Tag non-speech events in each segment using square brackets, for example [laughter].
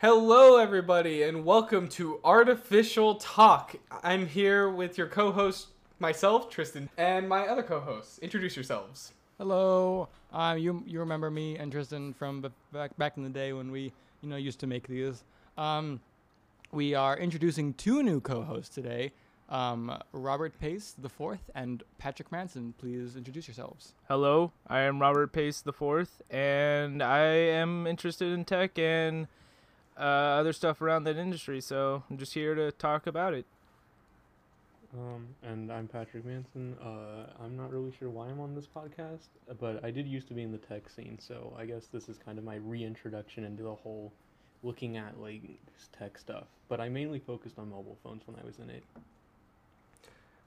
Hello, everybody, and welcome to Artificial Talk. I'm here with your co host, myself, Tristan, and my other co hosts. Introduce yourselves. Hello. Uh, you you remember me and Tristan from b- back back in the day when we you know used to make these. Um, we are introducing two new co-hosts today. Um, Robert Pace the fourth and Patrick Manson. Please introduce yourselves. Hello, I am Robert Pace the fourth, and I am interested in tech and uh, other stuff around that industry. So I'm just here to talk about it. Um, and I'm Patrick Manson. Uh, I'm not really sure why I'm on this podcast, but I did used to be in the tech scene, so I guess this is kind of my reintroduction into the whole looking at like tech stuff. But I mainly focused on mobile phones when I was in it.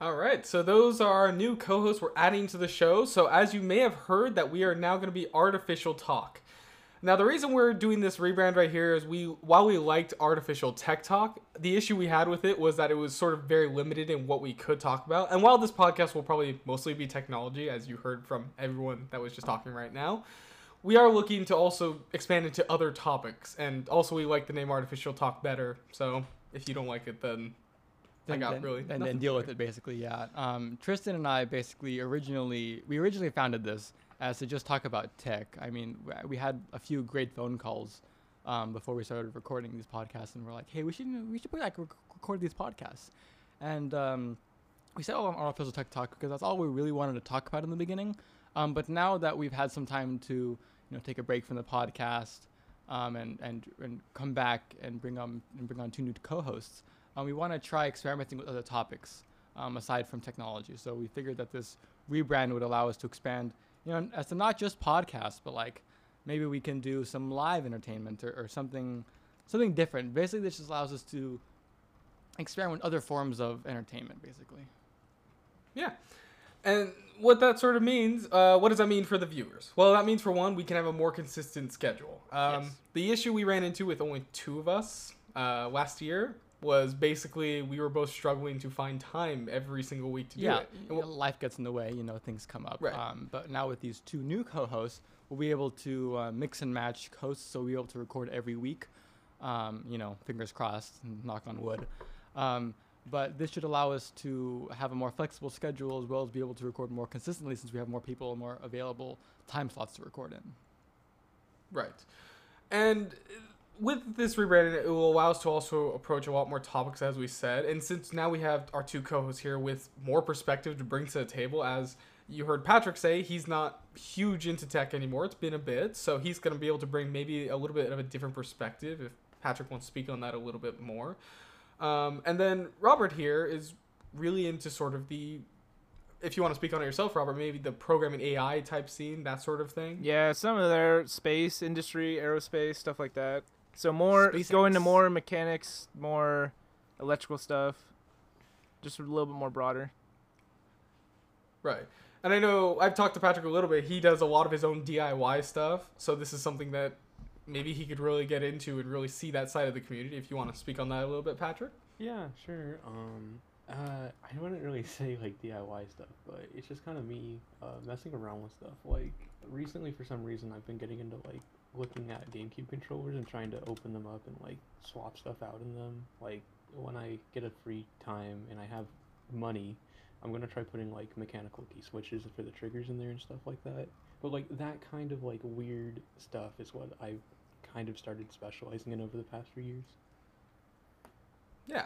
All right, so those are our new co-hosts we're adding to the show. So as you may have heard, that we are now going to be Artificial Talk. Now the reason we're doing this rebrand right here is we, while we liked Artificial Tech Talk, the issue we had with it was that it was sort of very limited in what we could talk about. And while this podcast will probably mostly be technology, as you heard from everyone that was just talking right now, we are looking to also expand into other topics. And also, we like the name Artificial Talk better. So if you don't like it, then I got then, really nothing then deal with it basically. Yeah. Um, Tristan and I basically originally we originally founded this as to just talk about tech. I mean, we had a few great phone calls um, before we started recording these podcasts, and we're like, hey, we should we should like rec- record these podcasts, and um, we said, oh, on Artificial Tech Talk because that's all we really wanted to talk about in the beginning. Um, but now that we've had some time to you know take a break from the podcast um, and and and come back and bring on and bring on two new co-hosts, um, we want to try experimenting with other topics um, aside from technology. So we figured that this rebrand would allow us to expand, you know, as to not just podcasts, but like maybe we can do some live entertainment or, or something something different. Basically, this just allows us to experiment with other forms of entertainment. Basically. Yeah. And what that sort of means, uh, what does that mean for the viewers? Well, that means for one, we can have a more consistent schedule. Um, Yes. The issue we ran into with only two of us uh, last year was basically we were both struggling to find time every single week to do yeah, it. And what- life gets in the way. You know, things come up. Right. Um, but now with these two new co-hosts, we'll be able to uh, mix and match hosts, so we'll be able to record every week. Um, you know, fingers crossed, and knock on wood. Um, but this should allow us to have a more flexible schedule as well as be able to record more consistently since we have more people and more available time slots to record in. Right. And uh, with this rebranding, it will allow us to also approach a lot more topics, as we said. And since now we have our two co hosts here with more perspective to bring to the table, as you heard Patrick say, he's not huge into tech anymore. It's been a bit. So he's going to be able to bring maybe a little bit of a different perspective if Patrick wants to speak on that a little bit more. Um, and then Robert here is really into sort of the. If you want to speak on it yourself, Robert, maybe the programming AI type scene, that sort of thing. Yeah, some of their space industry, aerospace, stuff like that. So more SpaceX. go into more mechanics, more electrical stuff, just a little bit more broader. Right. And I know I've talked to Patrick a little bit. He does a lot of his own DIY stuff. So this is something that maybe he could really get into and really see that side of the community. If you want to speak on that a little bit, Patrick. Yeah, sure. Um, uh, I wouldn't really [laughs] say like DIY stuff, but it's just kind of me uh, messing around with stuff. Like recently, for some reason, I've been getting into like looking at GameCube controllers and trying to open them up and like swap stuff out in them. Like when I get a free time and I have money, I'm gonna try putting like mechanical key switches for the triggers in there and stuff like that. But like that kind of like weird stuff is what I've kind of started specializing in over the past few years. Yeah.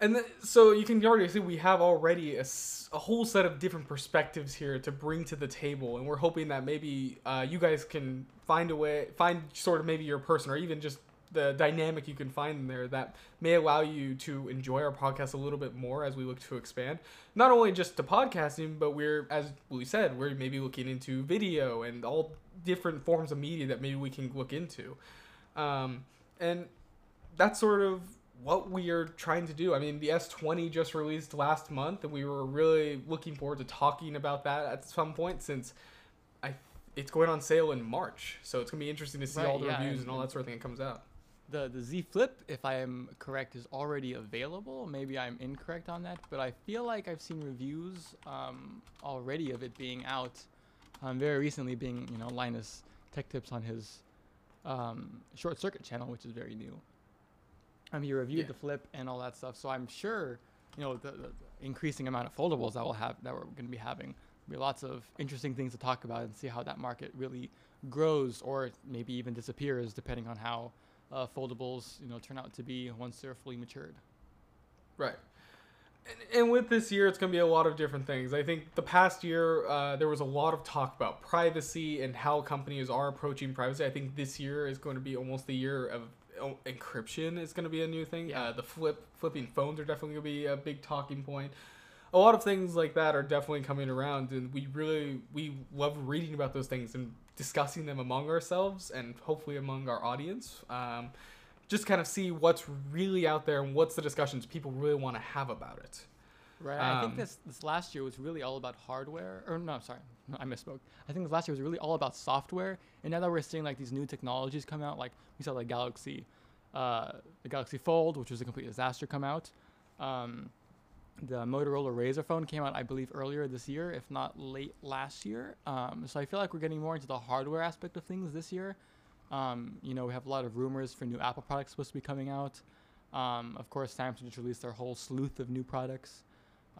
And th- so you can already see we have already a, s- a whole set of different perspectives here to bring to the table, and we're hoping that maybe uh, you guys can find a way, find sort of maybe your person, or even just the dynamic you can find in there that may allow you to enjoy our podcast a little bit more as we look to expand. Not only just to podcasting, but we're, as we said, we're maybe looking into video and all different forms of media that maybe we can look into. Um, and that's sort of what we are trying to do. I mean, the S20 just released last month, and we were really looking forward to talking about that at some point since I it's going on sale in March. So it's gonna be interesting to see Right, all the yeah, reviews and- and all that sort of thing that comes out. The the Z Flip, if I am correct, is already available. Maybe I'm incorrect on that, but I feel like I've seen reviews um, already of it being out. Um, very recently, being you know Linus Tech Tips on his um, short circuit channel, which is very new. Um, he reviewed Yeah. the flip and all that stuff, so I'm sure you know the, the increasing amount of foldables that we'll have that we're going to be having. Be lots of interesting things to talk about and see how that market really grows or maybe even disappears depending on how uh, foldables you know turn out to be once they're fully matured. Right. And, and with this year, it's going to be a lot of different things. I think the past year, uh, there was a lot of talk about privacy and how companies are approaching privacy. I think this year is going to be almost the year of oh, encryption is going to be a new thing. Yeah. Uh, the flip flipping phones are definitely going to be a big talking point. A lot of things like that are definitely coming around, and we really we love reading about those things and discussing them among ourselves and hopefully among our audience. Um, just kind of see what's really out there and what's the discussions people really want to have about it. Right. I think Um, this this last year was really all about hardware. Or no, sorry, no, [laughs] I misspoke. I think this last year was really all about software. And now that we're seeing like these new technologies come out, like we saw the Galaxy, uh, the Galaxy Fold, which was a complete disaster, come out. Um, the Motorola Razr phone came out, I believe, earlier this year, if not late last year. Um, so I feel like we're getting more into the hardware aspect of things this year. Um, you know, we have a lot of rumors for new Apple products supposed to be coming out. Um, of course, Samsung just released their whole sleuth of new products.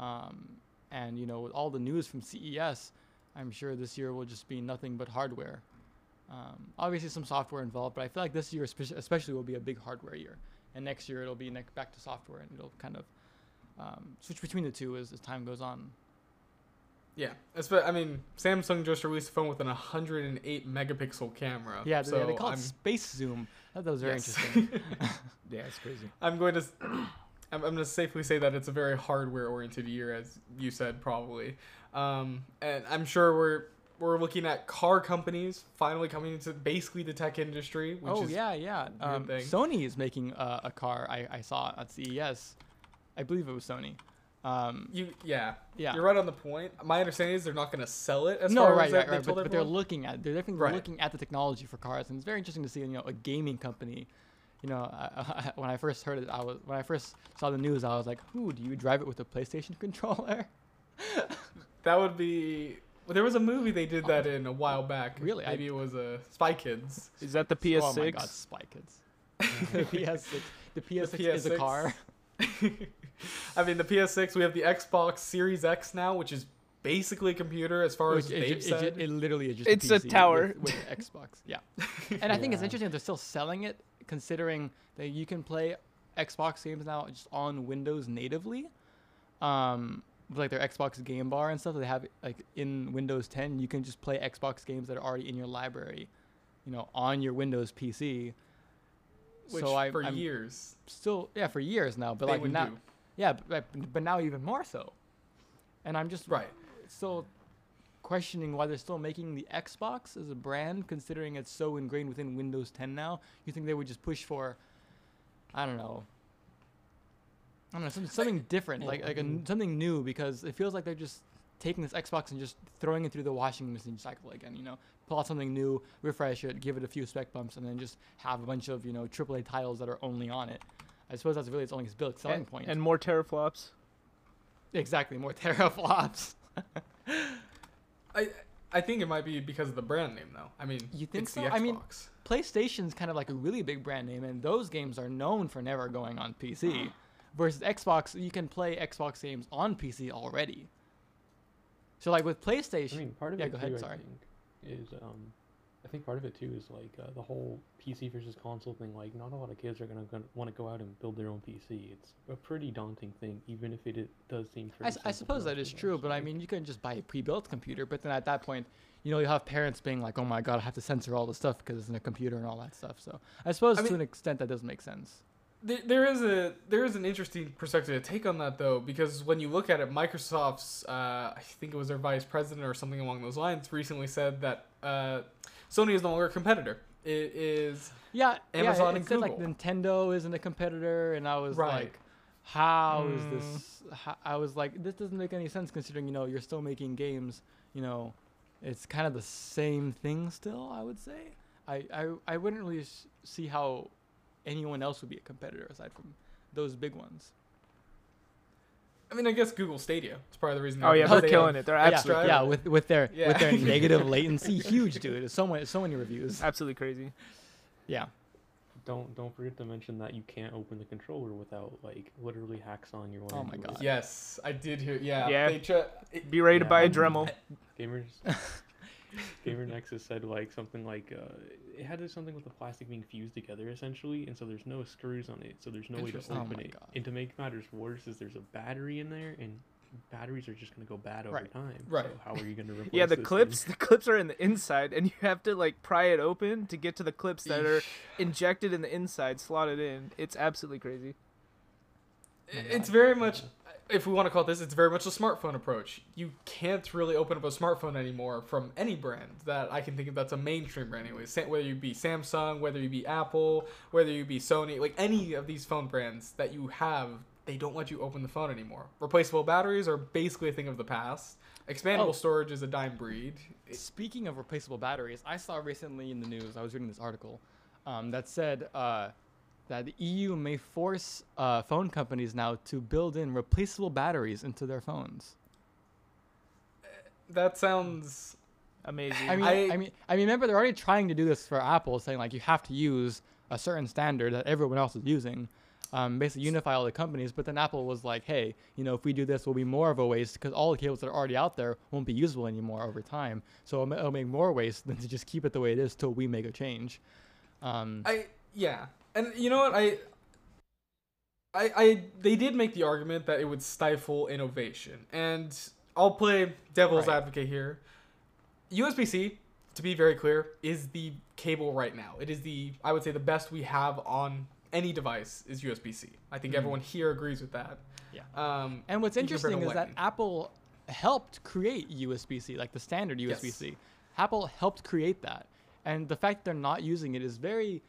Um, and you know, with all the news from CES, I'm sure this year will just be nothing but hardware. Um, obviously, some software involved, but I feel like this year, especially, will be a big hardware year, and next year it'll be ne- back to software, and it'll kind of um, switch between the two as, as time goes on. Yeah, espe- I mean, Samsung just released a phone with an 108 megapixel camera. Yeah, they, so they call it I'm, space zoom. I thought that was very yes. interesting. [laughs] [laughs] Yeah, it's crazy. I'm going to, s- I'm, I'm going to safely say that it's a very hardware-oriented year, as you said, probably. Um, and I'm sure we're we're looking at car companies finally coming into basically the tech industry. Which oh is, yeah, yeah. Um. Sony is making uh, a car. I, I saw at CES. I believe it was Sony. Um, You yeah yeah. You're right on the point. My understanding is they're not going to sell it as no, far right, as right, they right. But, but they're looking at they're definitely Right. looking at the technology for cars, and it's very interesting to see you know a gaming company. You know, [laughs] I, when I first heard it, I was when I first saw the news, I was like, "Who do you drive it with a PlayStation [laughs] controller?" [laughs] That would be. Well, there was a movie they did that in a while back. Really? I- Maybe it was a uh, Spy Kids. Is that the PS6? Oh my God, Spy Kids. the PS6. The PS6, is a PS6. car. I mean, the PS6. We have the Xbox Series X now, which is basically a computer as far Which as it, they've ju- it, said. it literally is just It's a PC tower. with, with [laughs] Xbox. Yeah, [laughs] and I think it's interesting that they're still selling it, considering that you can play Xbox games now just on Windows natively. Um, with like their Xbox Game Bar and stuff that they have like in Windows 10, you can just play Xbox games that are already in your library, you know, on your Windows PC. which so I, for I'm years still yeah for years now, but they like would now, do. yeah, but, but- but now even more so. And I'm just Right. Still questioning why they're still making the Xbox as a brand, considering it's so ingrained within Windows 10 now. You think they would just push for, I don't know, I don't know, something, something different, like like a, n- mm-hmm. something new, because it feels like they're just taking this Xbox and just throwing it through the washing machine cycle again. You know, pull out something new, refresh it, give it a few spec bumps, and then just have a bunch of you know AAA titles that are only on it. I suppose that's really its only selling and, point. and more teraflops. exactly, more [laughs] teraflops. I I think it might be because of the brand name, though. I mean, You think it's so? the Xbox. I mean, PlayStation's kind of like a really big brand name, and those games are known for never going on PC. [gasps] Versus Xbox, you can play Xbox games on PC already. So like with PlayStation, I PlayStation, mean, part of Yeah, it go too, ahead, I sorry. think, is um, I think part of it too is like uh, the whole PC versus console thing. Like, not a lot of kids are gonna, gonna want to go out and build their own PC. It's a pretty daunting thing, even if it, it does seem. I, pretty s- I simple suppose for that most is of true, but I mean, you can just buy a pre-built computer. But then at that point, you know, you have parents being like, "Oh my god, I have to censor all the stuff because it's in a computer and all that stuff." So I suppose I to mean- an extent that does make sense. There, there is a there is an interesting perspective to take on that though, because when you look at it, Microsoft's uh, I think it was their vice president or something along those lines recently said that uh, Sony is no longer a competitor. It is Yeah, Amazon yeah, and it said like Nintendo isn't a competitor, and I was Right. like, how is Mm. this? How, I was like, this doesn't make any sense considering you know you're still making games. You know, it's kind of the same thing still. I would say. I I, I wouldn't really see how anyone else would be a competitor aside from those big ones. I mean I guess Google Stadia. It's probably the reason. Oh yeah, they're they're killing it. They're yeah, absolutely, yeah, with with their Yeah. with their negative [laughs] latency, huge dude. It's so many so many reviews. absolutely crazy. Yeah. Don't don't forget to mention that you can't open the controller without like literally hacks on your. Oh my Android. God. Yes, I did hear. Yeah. Yeah. They try, it- Be ready to Yeah. buy a Dremel. Gamers. [laughs] [laughs] Gamer Nexus said like something like uh, it had something with the plastic being fused together essentially, and so there's no screws on it, so there's no way to Interesting. Oh open it. God. And to make matters worse, is there's a battery in there, and batteries are just gonna go bad over Right. time. Right. So how are you gonna [laughs] replace Yeah, the this clips thing? the clips are in the inside, and you have to like pry it open to get to the clips that are injected in the inside, slotted in. It's absolutely crazy. It's very much, if we want to call it this, it's very much a smartphone approach. You can't really open up a smartphone anymore from any brand that I can think of that's a mainstream brand, anyways. Whether you be Samsung, whether you be Apple, whether you be Sony, like any of these phone brands that you have, they don't let you open the phone anymore. Replaceable batteries are basically a thing of the past. Expandable Oh. storage is a dime breed. Speaking of replaceable batteries, I saw recently in the news, I was reading this article um, that said uh, that the EU may force uh, phone companies now to build in replaceable batteries into their phones. that sounds. Amazing. I mean, I- I, mean, I mean, remember they're already trying to do this for Apple, saying like you have to use a certain standard that everyone else is using, um, basically unify all the companies. But then Apple was like, hey, you know, if we do this, we'll be more of a waste because all the cables that are already out there won't be usable anymore over time. So it'll, it'll make more waste than to just keep it the way it is till we make a change. Um, I yeah, and you know what I. I, I they did make the argument that it would stifle innovation, and I'll play devil's Right. advocate here. USB-C, to be very clear, is the cable right now. It is the I would say the best we have on any device is USB-C. I think Mhm. everyone here agrees with that. Yeah. Um, And what's you compare to interesting is that Apple helped create USB-C, like the standard Yes. USB-C. Apple helped create that, and the fact they're not using it is very,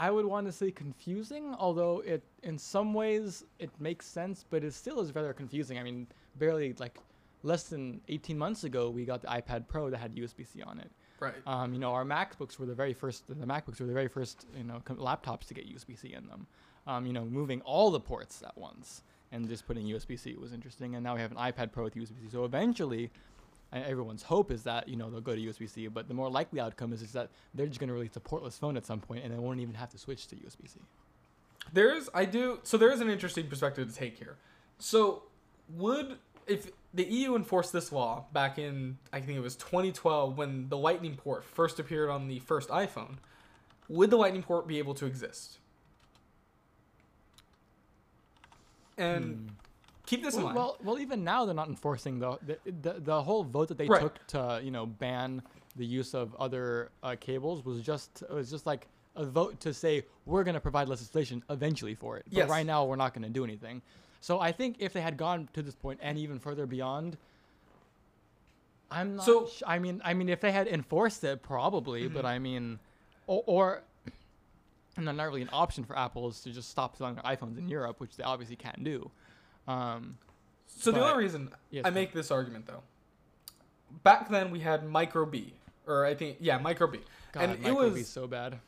I would want to say confusing. Although it, in some ways, it makes sense, but it still is rather confusing. I mean, barely like less than 18 months ago, we got the iPad Pro that had USB-C on it. right. Um, you know, our MacBooks were the very first. The MacBooks were the very first, you know, com- laptops to get USB-C in them. Um, you know, moving all the ports at once and just putting USB-C was interesting. And now we have an iPad Pro with USB-C. So eventually, everyone's hope is that you know they'll go to USB-C. But the more likely outcome is, is that they're just going to release a portless phone at some point, and they won't even have to switch to USB-C. There's I do so there is an interesting perspective to take here. So would if the EU enforced this law back in I think it was 2012 when the Lightning port first appeared on the first iPhone, would the Lightning port be able to exist? And hmm. Keep this in Well, mind. well, well, even now they're not enforcing the the, the, the whole vote that they Right. took to you know ban the use of other uh, cables was just it was just like a vote to say we're going to provide legislation eventually for it. But Yes. right now we're not going to do anything. So I think if they had gone to this point and even further beyond, I'm not. So- sh- I mean, I mean, if they had enforced it, probably. But Mm-hmm. I mean, or, or no, not really an option for Apple is to just stop selling their iPhones in Europe, which they obviously can't do. Um, so the only reason Yes, I make this argument though, back then we had Micro B, or I think yeah Micro B, God, and it Micro was B's so bad.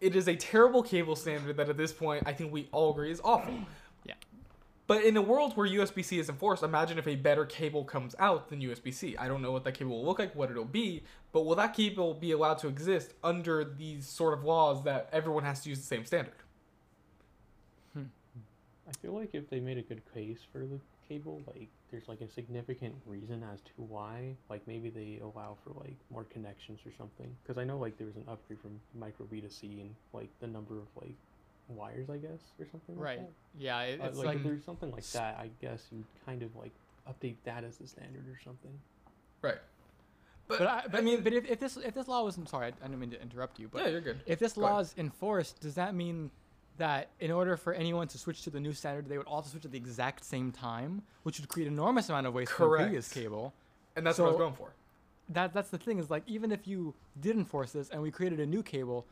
it is a terrible cable standard that at this point I think we all agree is awful. [coughs] Yeah. But in a world where USB-C is enforced, imagine if a better cable comes out than USB-C. I don't know what that cable will look like, what it'll be, but will that cable be allowed to exist under these sort of laws that everyone has to use the same standard? I feel like if they made a good case for the cable, like there's like a significant reason as to why, like maybe they allow for like more connections or something. Because I know like there was an upgrade from micro B to C and like the number of like wires, I guess, or something. Right. Like Yeah, it, that. Uh, it's like, like, if there's something like that, I guess you kind of like update that as the standard or something. Right. But, but I, but, I mean, but if, if this if this law was, I'm sorry, I, I didn't mean to interrupt you, but yeah, you're good. if this Go law ahead. is enforced, does that mean that in order for anyone to switch to the new standard, they would also switch at the exact same time, which would create enormous amount of waste from the previous Correct. cable? And that's what I was going for. That that's the thing is like even if you did enforce this and we created a new cable,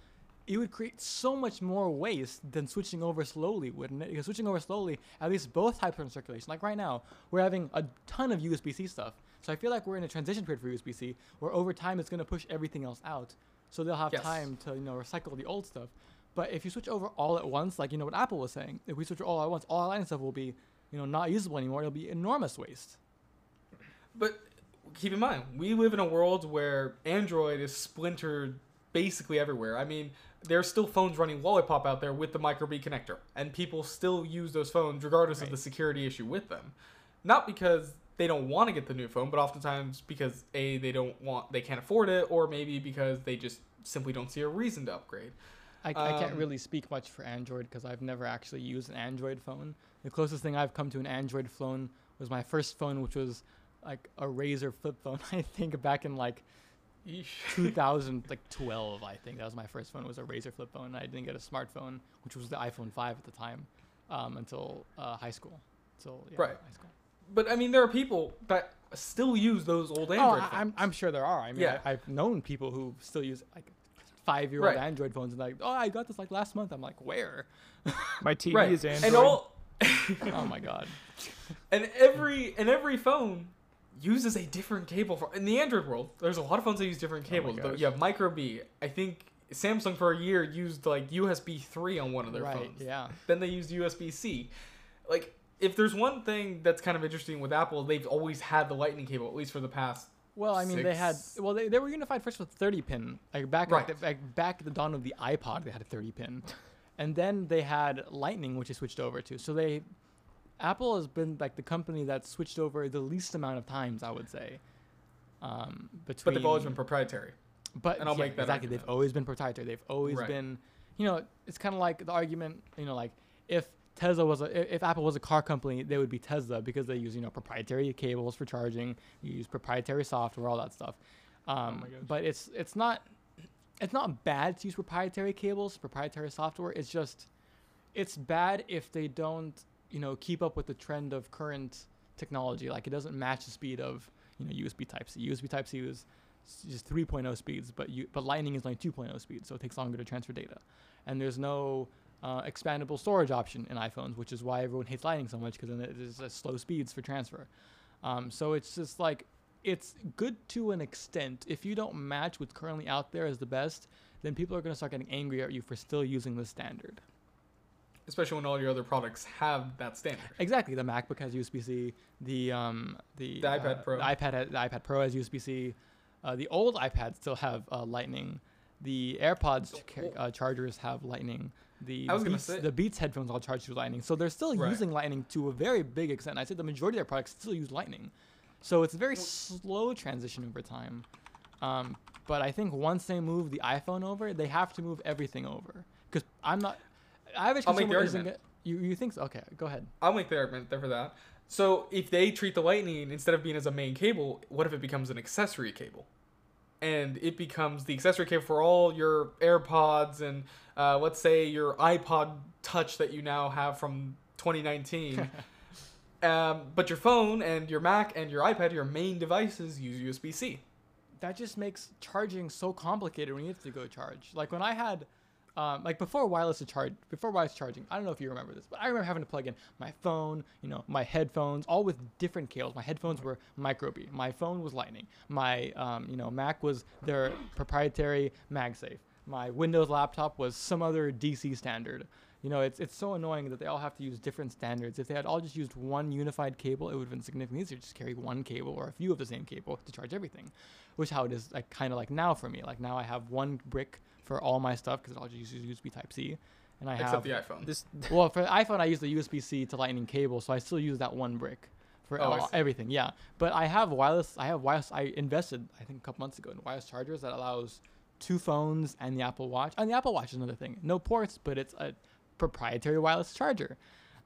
it would create so much more waste than switching over slowly, wouldn't it? Because switching over slowly, at least both types are in circulation. Like right now, we're having a ton of USB-C stuff. So I feel like we're in a transition period for USB-C, where over time it's going to push everything else out. So they'll have Yes. time to you know recycle the old stuff. But if you switch over all at once, like you know what Apple was saying, if we switch all at once, all our line stuff will be you know not usable anymore. It'll be enormous waste. But keep in mind, we live in a world where Android is splintered basically everywhere. I mean, there's still phones running Lollipop out there with the micro B connector, and people still use those phones regardless of the security issue with them. Not because they don't want to get the new phone, but oftentimes because a they don't want they can't afford it, or maybe because they just simply don't see a reason to upgrade. I, I can't Um, really speak much for Android because I've never actually used an Android phone. The closest thing I've come to an Android phone was my first phone, which was like a Razr flip phone. [laughs] I think back in like Yeesh. [laughs] 2012. I think that was my first phone. It Was a Razr flip phone. I didn't get a smartphone, which was the iPhone 5 at the time, um, until uh, high school. So yeah, Right. high school. But I mean, there are people that still use those old Oh, Android I, phones. I'm I'm sure there are. I mean, Yeah. I, I've known people who still use like five year old Right. Android phones and like, oh, I got this like last month. I'm like, where? [laughs] My TV right. is Android. And all [laughs] oh my god. [laughs] and every and every phone uses a different cable for in the Android world. There's a lot of phones that use different Oh cables. though. gosh. you have micro B. I think Samsung for a year used like USB three on one of their right. phones. Yeah. Then they used USB C. Like if there's one thing that's kind of interesting with Apple, they've always had the Lightning cable at least for the past. Well, I mean, they had well, they, they were unified first with 30 pin. Like back Right. at the, like back at the dawn of the iPod, they had a 30 pin, [laughs] and then they had Lightning, which they switched over to. So they, Apple has been like the company that switched over the least amount of times, I would say. Um, between But they've always been proprietary. But And I'll yeah, make that exactly. argument. They've always been proprietary. They've always Right. been, you know, it's kind of like the argument, you know, like if Tesla was a, if Apple was a car company, they would be Tesla because they use, you know, proprietary cables for charging, you use proprietary software, all that stuff. Um, gosh. but it's it's not it's not bad to use proprietary cables, proprietary software. It's just it's bad if they don't, you know, keep up with the trend of current technology. Like it doesn't match the speed of, you know, USB Type C. USB Type C is just 3.0 speeds, but you but Lightning is only 2.0 speeds, so it takes longer to transfer data. And there's no uh, expandable storage option in iPhones, which is why everyone hates Lightning so much because then it is uh, slow speeds for transfer. Um, so it's just like it's good to an extent. If you don't match what's currently out there as the best, then people are going to start getting angry at you for still using the standard. Especially when all your other products have that standard. Exactly. The MacBook has USB-C. The um the, The iPad uh, Pro. The iPad has, the iPad Pro has USB-C. Uh, the old iPads still have uh, Lightning. The AirPods uh, chargers have Lightning. The I was gonna Beats, say- the Beats headphones all charge through Lightning. So they're still Right. using Lightning to a very big extent. I said the majority of their products still use Lightning. So it's a very slow transition over time. Um, but I think once they move the iPhone over, they have to move everything over. Because I'm not. Average I'll consumer isn't. argument. You you think so? Okay, go ahead. I'll make the argument there for that. So if they treat the Lightning instead of being as a main cable, what if it becomes an accessory cable? And it becomes the accessory cable for all your AirPods and uh, let's say your iPod Touch that you now have from 2019. [laughs] um, but your phone and your Mac and your iPad, your main devices, use USB C. that just makes charging so complicated when you have to go charge. Like when I had, um, like before wireless to charge, before wireless charging. I don't know if you remember this, but I remember having to plug in my phone, you know, my headphones, all with different cables. My headphones were micro B. My phone was Lightning. My, um, you know, Mac was their proprietary MagSafe. My Windows laptop was some other DC standard. You know, it's it's so annoying that they all have to use different standards. If they had all just used one unified cable, it would have been significantly easier to just carry one cable or a few of the same cable to charge everything. Which how it is like kind of like now for me. Like now I have one brick for all my stuff because it all just uses USB Type C, and I Except have the iPhone. This [laughs] well for the iPhone I use the USB C to Lightning cable, so I still use that one brick for Oh, all- everything. Yeah, but I have wireless. I have wireless. I invested I think a couple months ago in wireless chargers that allows two phones and the Apple Watch. And the Apple Watch is another thing. No ports, but it's a proprietary wireless charger.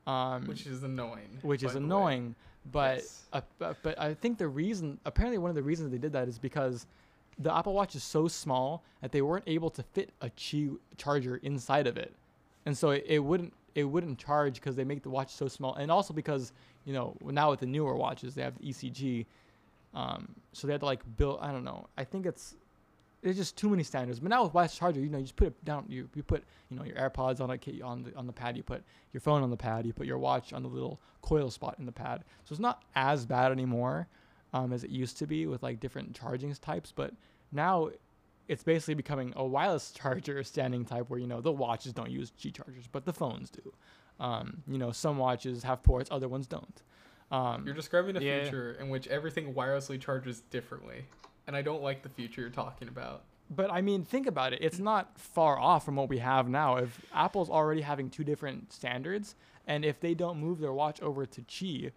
Um, which is annoying. which is annoying. But Yes. uh, but but I think the reason, apparently, one of the reasons they did that is because the Apple Watch is so small that they weren't able to fit a Qi charger inside of it, and so it, it wouldn't it wouldn't charge because they make the watch so small, and also because you know now with the newer watches they have the ECG, um, so they had to like build. I don't know. I think it's there's just too many standards. But now with wireless charger, you know, you just put it down. You you put you know your AirPods on a on the on the pad. You put your phone on the pad. You put your watch on the little coil spot in the pad. So it's not as bad anymore um, as it used to be with like different charging types. But now it's basically becoming a wireless [laughs] charger standing type where you know the watches don't use Qi chargers, but the phones do. Um, you know, some watches have ports, other ones don't. Um, You're describing a Yeah. future in which everything wirelessly charges differently, and I don't like the future you're talking about. but I mean, think about it. It's not far off from what we have now. If Apple's already having two different standards, and if they don't move their watch over to Qi,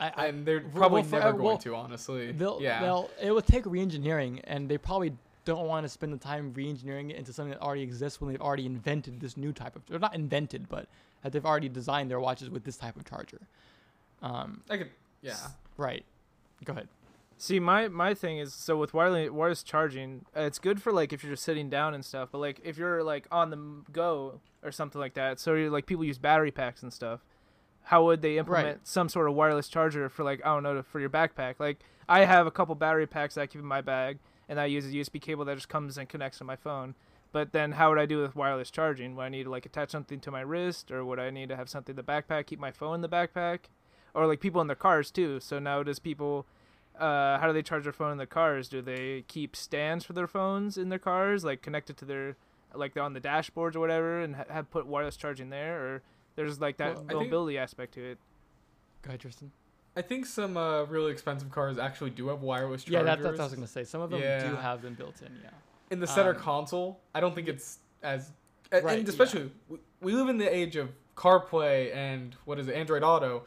I, I, and they're well, probably for- never uh, going well, to, honestly. they'll, yeah. they'll it will take re-engineering, and they probably don't want to spend the time re-engineering it into something that already exists when they've already invented this new type of, or not invented, but that they've already designed their watches with this type of charger. Um, I could. Yeah. right. Go ahead. See, my my thing is so with wireless wireless charging, uh, it's good for like if you're just sitting down and stuff. But like if you're like on the go or something like that, so you're, like people use battery packs and stuff. How would they implement some sort of wireless charger for like I don't know for your backpack? Like I have a couple battery packs that I keep in my bag, and I use a USB cable that just comes and connects to my phone. But then how would I do with wireless charging? Would I need to like attach something to my wrist, or would I need to have something in the backpack, keep my phone in the backpack, or like people in their cars too? So now does people uh, how do they charge their phone in their cars? Do they keep stands for their phones in their cars, like connected to their, like they're on the dashboards or whatever, and ha- have put wireless charging there, or there's like that Well, I think- mobility aspect to it? Go ahead, Tristan. I think some uh, really expensive cars actually do have wireless Yeah, chargers. that, that's what I was gonna say. Some of them do have them built in. Yeah. in the center Um, console. I don't think it's as, Right, and yeah. especially we, we live in the age of CarPlay and what is it, Android Auto.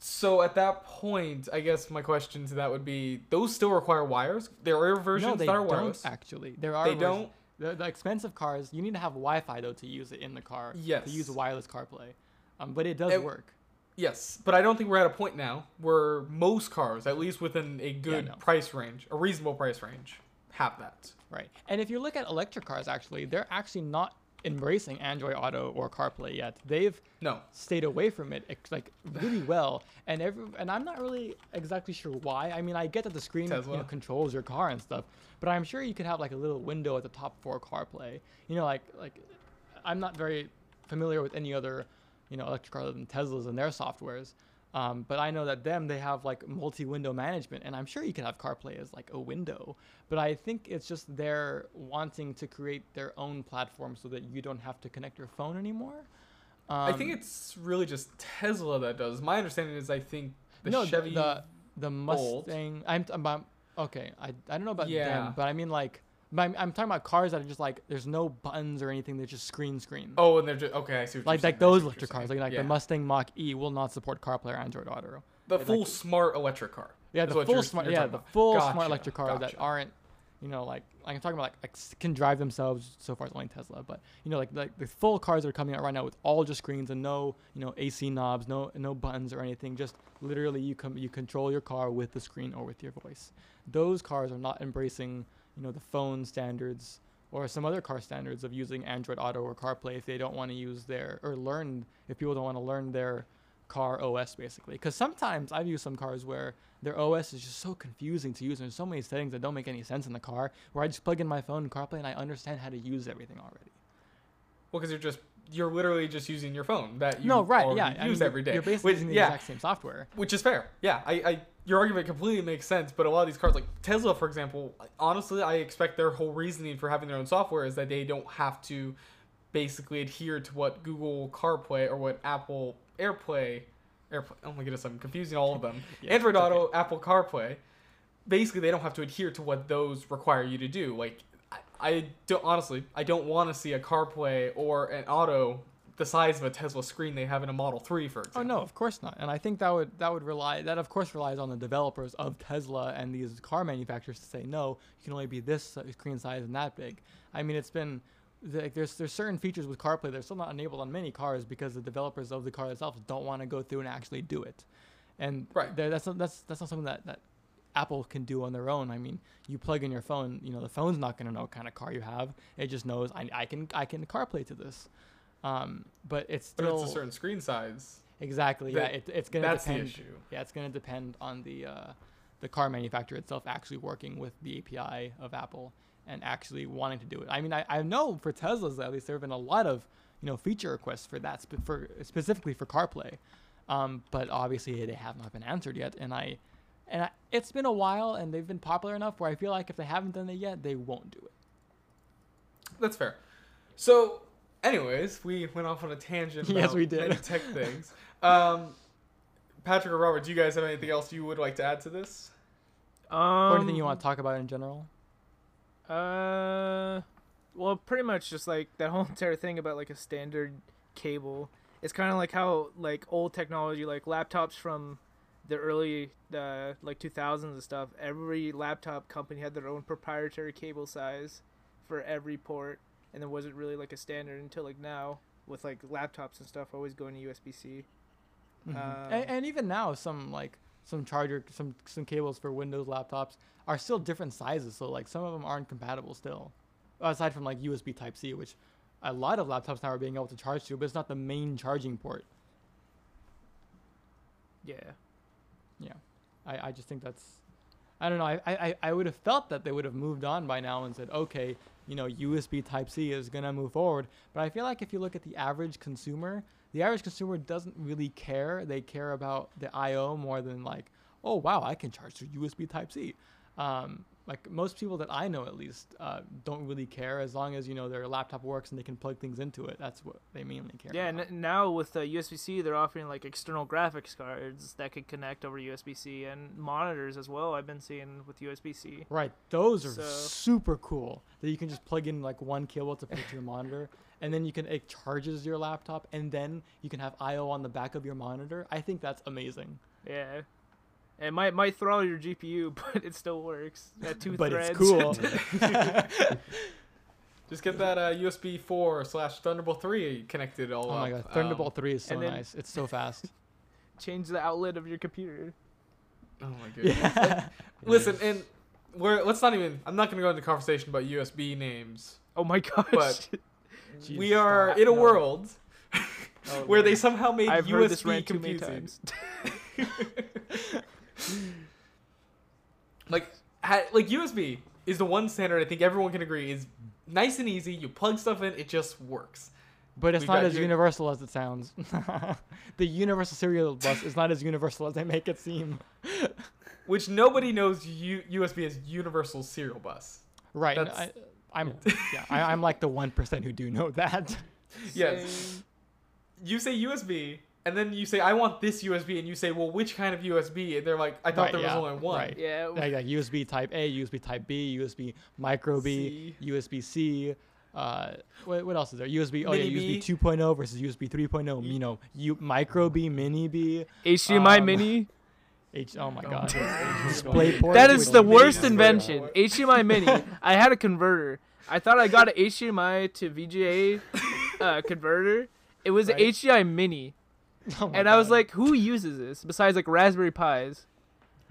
So at that point, I guess my question to that would be: those still require wires? There are versions no, they that are don't wireless. actually. There are. They versions- don't. The, the expensive cars, you need to have Wi-Fi though to use it in the car. Yes. To use wireless CarPlay, um, but it does It- work. Yes, but I don't think we're at a point now where most cars, at least within a good no. price range, a reasonable price range, have that. Right. And if you look at electric cars, actually, they're actually not embracing Android Auto or CarPlay yet. They've No, stayed away from it like really well. And every and i'm not really exactly sure why. I mean i get that the screen you know, controls your car and stuff but i'm sure you could have like a little window at the top for carplay. You know like like i'm not very familiar with any other you know electric car other than teslas and their softwares um, but I know that them they have like multi-window management, and I'm sure you can have CarPlay as like a window. But I think it's just they're wanting to create their own platform so that you don't have to connect your phone anymore. I think Um, it's really just Tesla that does. My understanding is I think the no, Chevy. the the Bolt. Mustang. I'm, I'm about okay. I, I don't know about Yeah. them, but I mean like, I'm, I'm talking about cars that are just like there's no buttons or anything. They're just screen screen. oh, and they're just okay. I see what like you're like those electric cars, like like Yeah. the Mustang Mach E will not support CarPlay or Android Auto. The like- full smart electric car. Yeah, the full you're- smart. you're Yeah, the full Gotcha, smart electric cars that aren't, you know, like like I'm talking about like, like can drive themselves. So far, it's only Tesla, but you know, like like the full cars that are coming out right now with all just screens and no, you know, AC knobs, no no buttons or anything. Just literally, you come you control your car with the screen or with your voice. Those cars are not embracing, you know, the phone standards or some other car standards of using Android Auto or CarPlay if they don't want to use their or learn if people don't want to learn their car OS basically. Because sometimes I've used some cars where their OS is just so confusing to use. and There's so many settings that don't make any sense in the car. Where I just plug in my phone and CarPlay and I understand how to use everything already. Well, because you're just you're literally just using your phone that you no, right? Yeah, I use mean, every day. You're basically Which- using the yeah, exact same software. which is fair. Yeah, I, I your argument completely makes sense. But a lot of these cars, like Tesla, for example, honestly, I expect their whole reasoning for having their own software is that they don't have to basically adhere to what Google CarPlay or what Apple AirPlay, AirPlay. Oh my goodness, I'm confusing all of them. [laughs] Yeah, Android okay. Auto, Apple CarPlay. Basically, they don't have to adhere to what those require you to do. Like, I, I don't honestly, I don't want to see a CarPlay or an Auto the size of a Tesla screen they have in a Model Three, for example. Oh no, of course not. And I think that would that would rely that of course relies on the developers of Tesla and these car manufacturers to say no, you can only be this screen size and that big. I mean, it's been like there's there's certain features with CarPlay that are still not enabled on many cars because the developers of the car itself don't want to go through and actually do it. And Right. that's not, that's that's not something that that Apple can do on their own. I mean, you plug in your phone, you know, the phone's not going to know what kind of car you have. It just knows I, I can I can CarPlay to this. Um, but it's But still it's a certain screen size. Exactly. That- yeah, it, it's gonna That's depend. the issue. Yeah, it's gonna depend on the uh, the car manufacturer itself actually working with the API of Apple and actually wanting to do it. I mean, I, I know for Teslas at least there have been a lot of you know feature requests for that spe- for specifically for CarPlay, um, but obviously they have not been answered yet. And I and I, it's been a while and they've been popular enough where I feel like if they haven't done it yet, they won't do it. That's fair. So, anyways, we went off on a tangent. [laughs] Yes, about we did. many tech things. Um, Patrick or Robert, do you guys have anything else you would like to add to this? Um, or anything you want to talk about in general? Uh, well, pretty much just like that whole [laughs] entire thing about like a standard cable. It's kind of like how like old technology, like laptops from the early uh, like 2000s and stuff. Every laptop company had their own proprietary cable size for every port, and there wasn't really like a standard until like now with like laptops and stuff always going to USB C. Mhm. Um, and, and even now, some like some charger, some some cables for Windows laptops are still different sizes. So like some of them aren't compatible still, aside from like USB Type C, which a lot of laptops now are being able to charge to, but it's not the main charging port. Yeah. Yeah, I, I just think that's, I don't know. I, I, I would have felt that they would have moved on by now and said, okay, you know, USB Type C is gonna move forward. But I feel like if you look at the average consumer, the average consumer doesn't really care. They care about the I/O more than like, oh wow, I can charge through USB Type C. Um, like most people that I know, at least, uh, don't really care as long as you know their laptop works and they can plug things into it. That's what they mainly care. Yeah, about. n- now with uh, USB-C, they're offering like external graphics cards that could connect over USB-C and monitors as well. I've been seeing with USB-C. Right, those are So- super cool. That you can just plug in like one cable to put to your monitor, and then you can it charges your laptop, and then you can have I/O on the back of your monitor. I think that's amazing. Yeah, it might might throttle your GPU, [laughs] but it still works. At two but threads. it's cool. [laughs] [laughs] Just get that uh, USB 4 slash Thunderbolt 3 connected all oh up. my god, Thunderbolt Um, three is so then- nice. It's so fast. Change the outlet of your computer. oh my god. yeah. Listen, and we're let's not even. I'm not going to go into conversation about USB names. Oh my gosh. But- Jesus, we are stop. in a No. world Oh, where they somehow made I've USB heard this rant too many confusing. Times. like, ha- like USB is the one standard I think everyone can agree is nice and easy. You plug stuff in, it just works. But it's We've not as U- universal as it sounds. [laughs] the universal serial bus is not as universal as they make it seem. [laughs] Which nobody knows U- USB is universal serial bus. Right. That's- I, I'm [laughs] yeah. I, I'm like the one percent who do know that. Yes. Same. You say USB, and then you say I want this USB, and you say, well, which kind of USB? And they're like, I thought Right, there was only one. right. Yeah. like, like USB Type A, USB Type B, USB Micro B, USB C. Uh, what, what else is there? USB. Oh Mini yeah, B. USB 2.0 versus USB 3.0. You know, you Micro B, Mini B. HDMI Um, Mini. H. Oh my Oh god. my Display [laughs] port. That the worst invention. port. HDMI Mini. I had a converter. I thought I got an HDMI to VGA uh, converter. It was Right. an HDMI Mini, [laughs] Oh my and I was like, "Who uses this besides like Raspberry Pis?"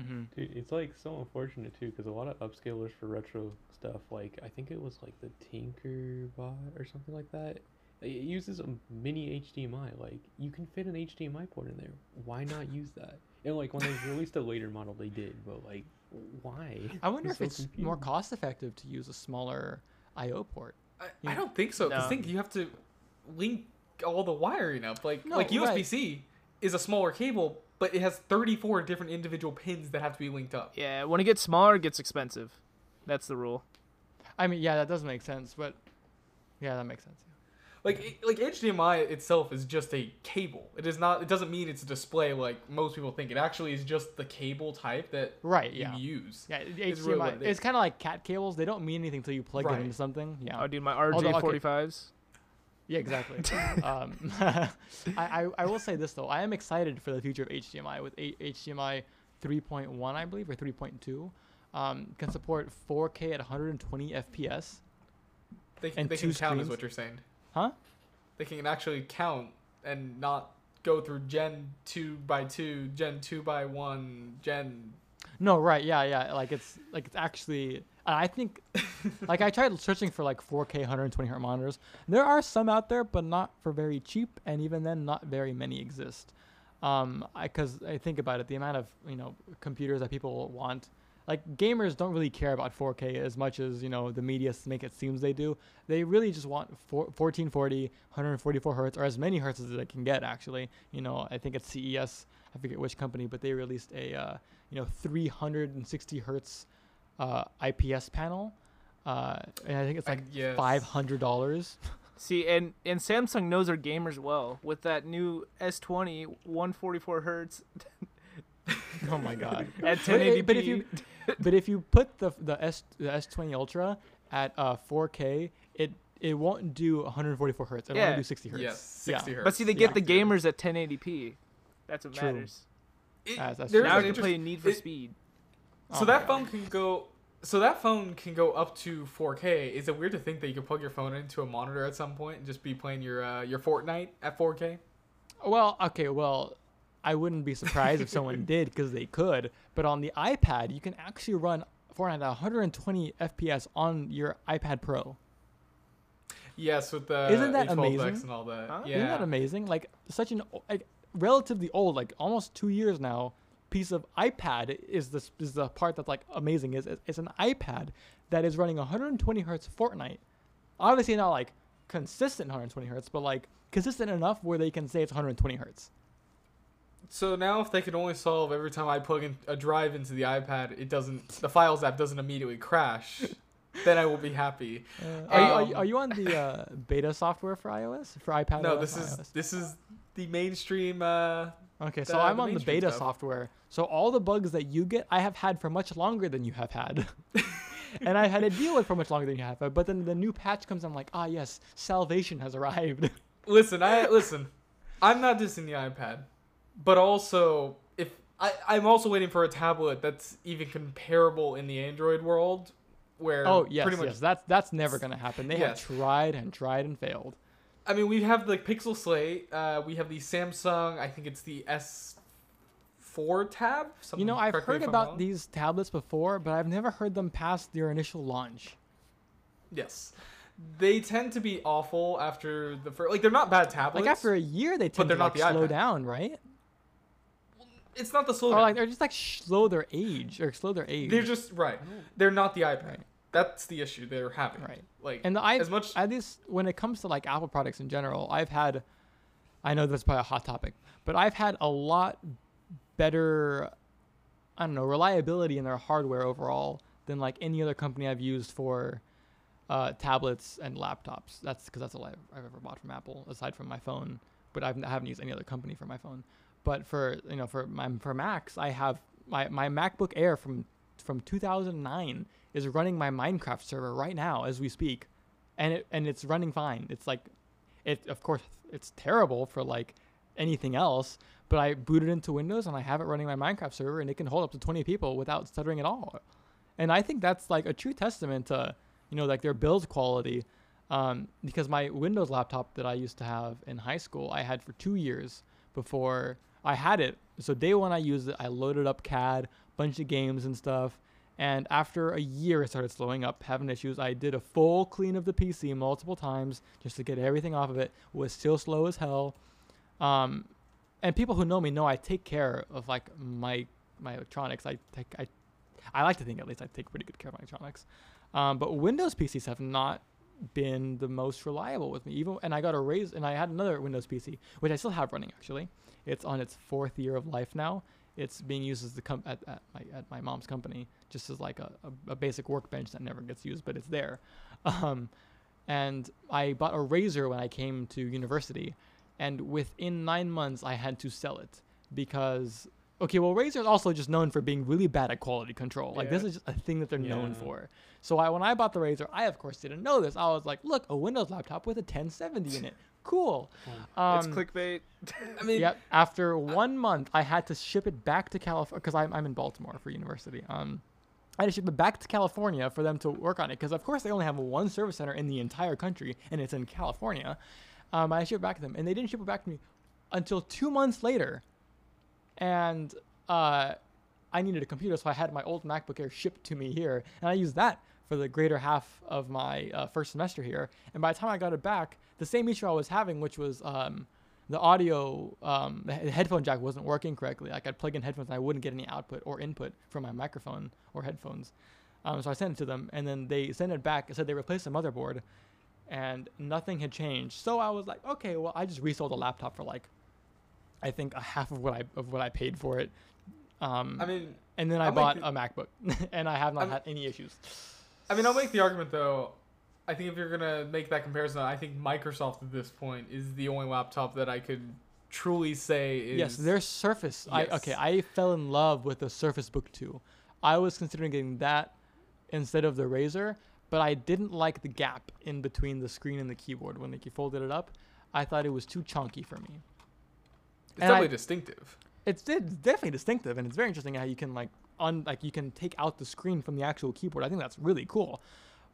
Mhm. Dude, it's like so unfortunate too, because a lot of upscalers for retro stuff, like I think it was like the Tinkerbot or something like that. It uses a mini HDMI. Like you can fit an HDMI port in there. Why not [laughs] use that? And like when they released a later model, they did, but like, why? I wonder I'm if so it's more cost effective to use a smaller I/O port. I, I don't think so. Because No. think you have to link all the wiring up. Like No, like. USB C is a smaller cable, but it has 34 different individual pins that have to be linked up. Yeah, when it gets smaller, it gets expensive. That's the rule. I mean, yeah, that does make sense, but yeah, that makes sense. Like like HDMI itself is just a cable. It is not. It doesn't mean it's a display like most people think. It actually is just the cable type that Right. you Yeah. use. Yeah, It's HDMI. really it it's kind of like cat cables. They don't mean anything until you plug Right. it into something. Yeah. Oh, dude, my Although, okay. RJ45s. Yeah, exactly. [laughs] um, [laughs] I, I I will say this though, I am excited for the future of HDMI with a- HDMI 3.1, I believe, or 3.2. Um, can support 4K at 120 FPS. They, And they can count, is what you're saying. Huh? They can actually count and not go through Gen two by two, Gen two by one, Gen. No, right? Yeah, yeah. Like it's like it's actually. I think, like I tried searching for like 4K 120 hertz monitors. There are some out there, but not for very cheap, and even then, not very many exist. Um, I because I think about it, the amount of you know computers that people want. Like gamers don't really care about 4K as much as you know the media make it seems they do. They really just want four, 1440, 144 hertz, or as many hertz as they can get. Actually, you know, I think at CES, I forget which company, but they released a uh, you know 360 hertz uh, IPS panel, uh, and I think it's like yes. five hundred dollars. [laughs] See, and and Samsung knows their gamers well with that new S20 144 hertz [laughs] oh my god! [laughs] at But, 1080p. it- but if you but if you put the the S the S20 Ultra at uh, 4K, it it won't do 144 hertz. It'll Yeah. only do 60 hertz. Yes, 60 hertz. But see, they Yeah. get the gamers at 1080p. That's what True. matters. It- That's- that's there's. Now an I can play interest- Need for it- Speed. So Oh that phone God. can go. So that phone can go up to 4K. Is it weird to think that you could plug your phone into a monitor at some point and just be playing your uh, your Fortnite at 4K? Well, okay, well, I wouldn't be surprised if someone [laughs] did because they could. But on the iPad, you can actually run Fortnite at 120 FPS on your iPad Pro. Yes, with the Isn't that amazing? and all that. Huh? Yeah. Isn't that amazing? Like such an like relatively old, like almost two years now, piece of iPad is this is the part that's like amazing. Is it's an iPad that is running 120 hertz Fortnite. Obviously not like consistent 120 hertz, but like consistent enough where they can say it's 120 hertz. So now, if they could only solve every time I plug in a drive into the iPad, it doesn't. The Files app doesn't immediately crash. [laughs] then I will be happy. Uh, are, you, are, you, Um, are you on the uh, beta software for iOS for iPad? no, this is iOS? this is the mainstream. Uh, Okay, the- so I'm the on the beta stuff. software. So all the bugs that you get, I have had for much longer than you have had. [laughs] and I had to deal with for much longer than you have. But then the new patch comes, I'm like, ah, yes, salvation has arrived. [laughs] listen, I listen. I'm not dissing the iPad, but also if I, I'm also waiting for a tablet that's even comparable in the Android world, where oh, yes, pretty much yes, that's that's never gonna happen. They Yes. have tried and tried and failed. I mean, we have the Pixel Slate. Uh, we have the Samsung. I think it's the S4 tab. You know, I've heard about wrong. these tablets before, but I've never heard them past their initial launch. Yes, they tend to be awful after the first. Like they're not bad tablets. Like after a year, they tend to like, slow iPad. down, right? it's not the slow. Or like they're just like slow their age or slow their age. they're just right. They're not the iPad. Right. That's the issue they're having. Right. Like And the I as much at least when it comes to like Apple products in general, I've had I know that's probably a hot topic, but I've had a lot better I don't know, reliability in their hardware overall than like any other company I've used for uh, tablets and laptops. That's because that's all I've, I've ever bought from Apple, aside from my phone. But I've, I haven't used any other company for my phone. But for you know for my for Macs, I have my, my MacBook Air from from 2009 is running my Minecraft server right now as we speak, and it and it's running fine. It's like, it of course it's terrible for like anything else, but I boot it into Windows and I have it running my Minecraft server and it can hold up to 20 people without stuttering at all. And I think that's like a true testament to you know like their build quality. Um, because my Windows laptop that I used to have in high school, I had for two years before I had it. So day one I used it, I loaded up CAD, bunch of games and stuff. And after a year, it started slowing up, having issues. I did a full clean of the PC multiple times just to get everything off of it. It was still slow as hell. Um, and people who know me know I take care of like my my electronics. I take I I like to think at least I take pretty good care of my electronics. Um, but Windows PCs have not been the most reliable with me. Even and I got a raise and I had another Windows PC, which I still have running actually. It's on its fourth year of life now. It's being used as the com- at, at my at my mom's company, just as like a, a, a basic workbench that never gets used, but it's there. [laughs] Um, and I bought a Razer when I came to university, and within nine months I had to sell it because okay, well Razer is also just known for being really bad at quality control. Like this is just a thing that they're known for. So I when I bought the Razer, I of course didn't know this. I was like, look, a Windows laptop with a 1070 in it. Cool. Um, it's clickbait. I mean, Yep. After one month, I had to ship it back to California because I'm, I'm in Baltimore for university. Um, I had to ship it back to California for them to work on it because, of course, they only have one service center in the entire country, and it's in California. Um, I shipped it back to them, and they didn't ship it back to me until two months later. And uh, I needed a computer, so I had my old MacBook Air shipped to me here, and I used that for the greater half of my uh, first semester here. And by the time I got it back, the same issue I was having, which was um, the audio, um, the headphone jack wasn't working correctly. Like I'd plug in headphones and I wouldn't get any output or input from my microphone or headphones. Um, so I sent it to them, and then they sent it back. and said they replaced the motherboard, and nothing had changed. So I was like, okay, well, I just resold the laptop for like, I think a half of what I of what I paid for it. Um, I mean, and then I I'll bought a MacBook, [laughs] and I have not I'm- had any issues. I mean, I'll make the argument though. I think if you're gonna make that comparison, I think Microsoft at this point is the only laptop that I could truly say is Yes, their Surface. I okay. I fell in love with the Surface Book 2. I was considering getting that instead of the Razer, but I didn't like the gap in between the screen and the keyboard when you folded it up. I thought it was too chunky for me. It's And I- definitely distinctive. It's, it's definitely distinctive, and it's very interesting how you can like un like you can take out the screen from the actual keyboard. I think that's really cool,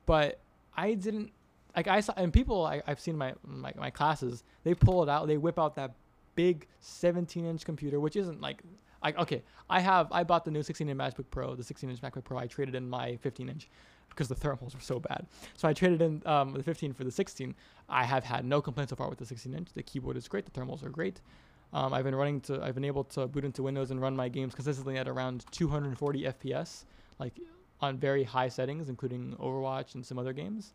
but I didn't like I saw and people I, I've seen my my my classes they pull it out they whip out that big 17 inch computer which isn't like I okay I have I bought the new 16 inch MacBook Pro the 16 inch MacBook Pro I traded in my 15 inch because the thermals were so bad. So I traded in um, the 15 for the 16 I have had no complaints so far with the 16 inch. The keyboard is great the thermals are great um, I've been running to I've been able to boot into Windows and run my games consistently at around 240 FPS like on very high settings including Overwatch and some other games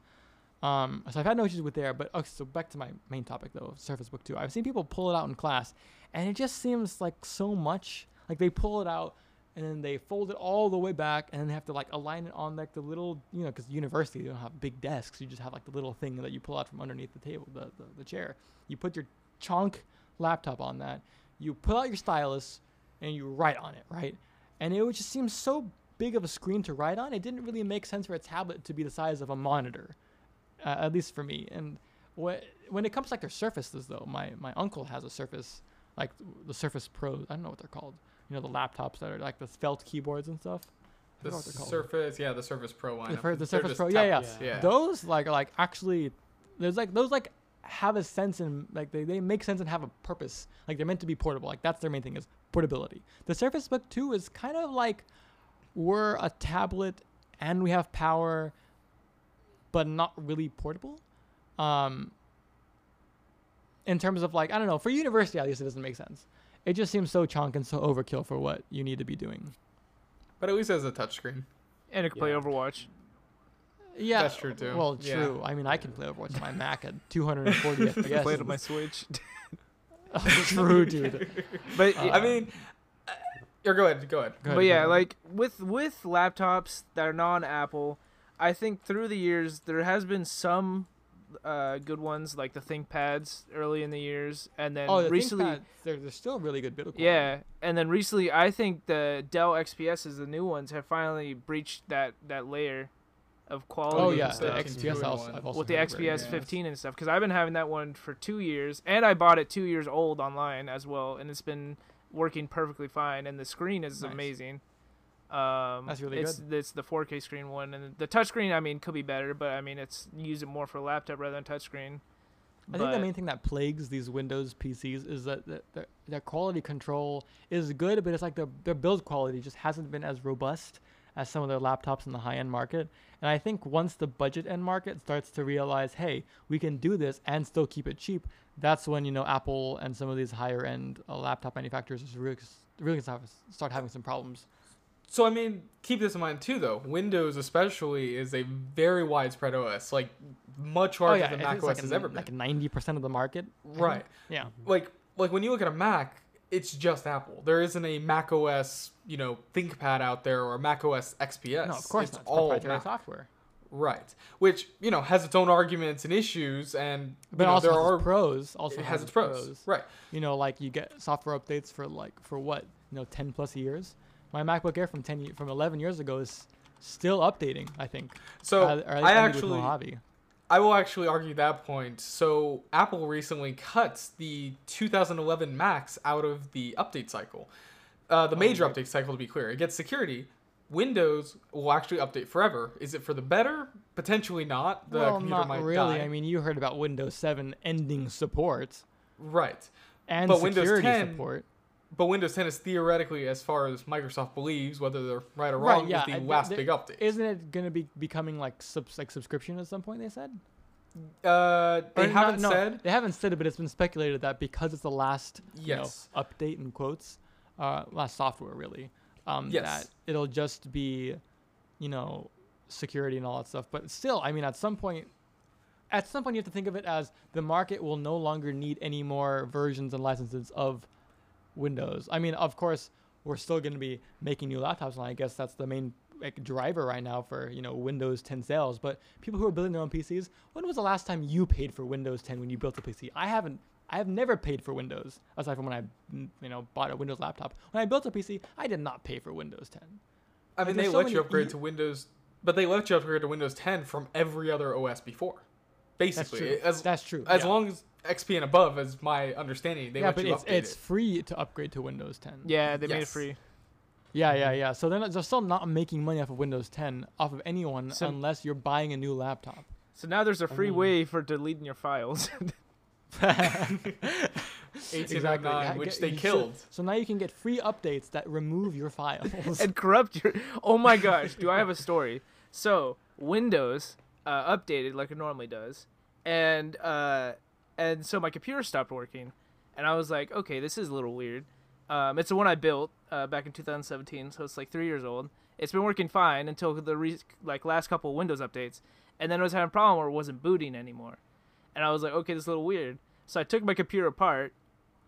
um, so I've had no issues with there, but okay, so back to my main topic though, Surface Book 2. I've seen people pull it out in class, and it just seems like so much. Like they pull it out, and then they fold it all the way back, and then they have to like align it on like the little, you know, because university you don't have big desks, you just have like the little thing that you pull out from underneath the table, the, the, the chair. You put your chunk laptop on that, you pull out your stylus, and you write on it, right? And it would just seem so big of a screen to write on. It didn't really make sense for a tablet to be the size of a monitor uh, at least for me. And wh- when it comes to like their surfaces, though, my my uncle has a Surface, like the Surface Pro. I don't know what they're called. You know, the laptops that are like the felt keyboards and stuff. The forgot what they're called. Surface, yeah, the Surface Pro line. The, the Surface Pro, yeah, yeah, yeah. Those like are like actually, there's like those like have a sense and like they, they make sense and have a purpose. Like they're meant to be portable. Like that's their main thing is portability. The Surface Book 2 is kind of like we're a tablet and we have power, but not really portable. Um, in terms of like I don't know for university at least it doesn't make sense. It just seems so chunk and so overkill for what you need to be doing. But at least it has a touchscreen. And it can play Overwatch. Yeah, That's true, too. Well, Yeah. true. I mean, I can play Overwatch on my Mac at 240 FPS. [laughs] Play it on my Switch. [laughs] Oh, true, dude. [laughs] But Uh, I mean, uh, or go ahead, go ahead. Go ahead, but go yeah, ahead. like with with laptops that are non-Apple, I think through the years there has been some uh, good ones like the ThinkPads early in the years, and then oh, the recently, recently, they're, they're still really good build quality. yeah, and then recently I think the Dell XPSs, the new ones, have finally breached that that layer of quality. Oh yeah, the XPS also. I've also with the XPS good. 15 and stuff because I've been having that one for two years and I bought it two years old online as well and it's been working perfectly fine and the screen is Nice. amazing. Um, That's really it's, It's the 4K screen one and the touchscreen I mean could be better but I mean it's use it more for laptop rather than touchscreen. I think the main thing that plagues these Windows PCs is that the, the, their quality control is good, but it's like their, their build quality just hasn't been as robust as some of their laptops in the high end market. And I think once the budget end market starts to realize, hey, we can do this and still keep it cheap, that's when you know Apple and some of these higher end uh, laptop manufacturers is really really start start having some problems. So I mean, keep this in mind too, though. Windows, especially, is a very widespread OS, like much larger than Oh, I think Mac OS like has a- ever been. like ninety percent of the market. Right. Yeah. like like when you look at a Mac, it's just Apple. There isn't a Mac OS, you know, ThinkPad out there or Mac OS XPS. No, of course it's not. It's all proprietary Mac. software. Right. Which you know has its own arguments and issues, and But know, also there are pros. Also it has its pros. Right. You know, like you get software updates for like for what you know, ten plus years. My MacBook Air from ten from eleven years ago is still updating. I think. So Or at- or at least I actually Mojave. I will actually argue that point. So Apple recently cuts the 2011 Macs out of the update cycle. Uh, the Oh, major update cycle, to be clear, it gets security. Windows will actually update forever. Is it for the better? Potentially not. The well, computer not might really. die. I mean, you heard about Windows 7 ending support right. and But Windows security 10 support. But Windows 10 is theoretically, as far as Microsoft believes, whether they're right or Right, wrong, yeah, is the and last th- big update. Isn't it going to be becoming like subs- like subscription at some point? They said. uh, they Or haven't no, said. They haven't said it, but it's been speculated that because it's the last you know, update in quotes, uh, last software really, um, Yes. that it'll just be, you know, security and all that stuff. But still, I mean, at some point, at some point, you have to think of it as the market will no longer need any more versions and licenses of Windows. I mean, of course, we're still going to be making new laptops, and I guess that's the main like, driver right now for you know Windows 10 sales. But people who are building their own PCs, when was the last time you paid for Windows 10 when you built a PC? I haven't. I have never paid for Windows aside from when I, mm, you know, bought a Windows laptop. When I built a PC, I did not pay for Windows 10. I mean, Like, they so let you upgrade e- to Windows but they let you upgrade to Windows 10 from every other OS before. That's Basically, true. as That's true. as yeah. long as XP and above, is my understanding, they yeah, let but you it's update it's it. free to upgrade to Windows 10. Yeah, they made it free. Yeah, yeah, yeah. So they're, not, they're still not making money off of Windows 10 off of anyone So- unless you're buying a new laptop. So now there's a free mean- way for deleting your files. [laughs] 1809, Yeah, which get- they you should- killed. So now you can get free updates that remove your files. [laughs] and corrupt your. Oh my gosh, do I have a story? So Windows uh, updated like it normally does, and uh, and so my computer stopped working, and I was like, okay, this is a little weird. Um, it's the one I built uh, back in 2017, so it's like three years old. It's been working fine until the re- like last couple Windows updates, and then I was having a problem where it wasn't booting anymore, and I was like, okay, this is a little weird. So I took my computer apart,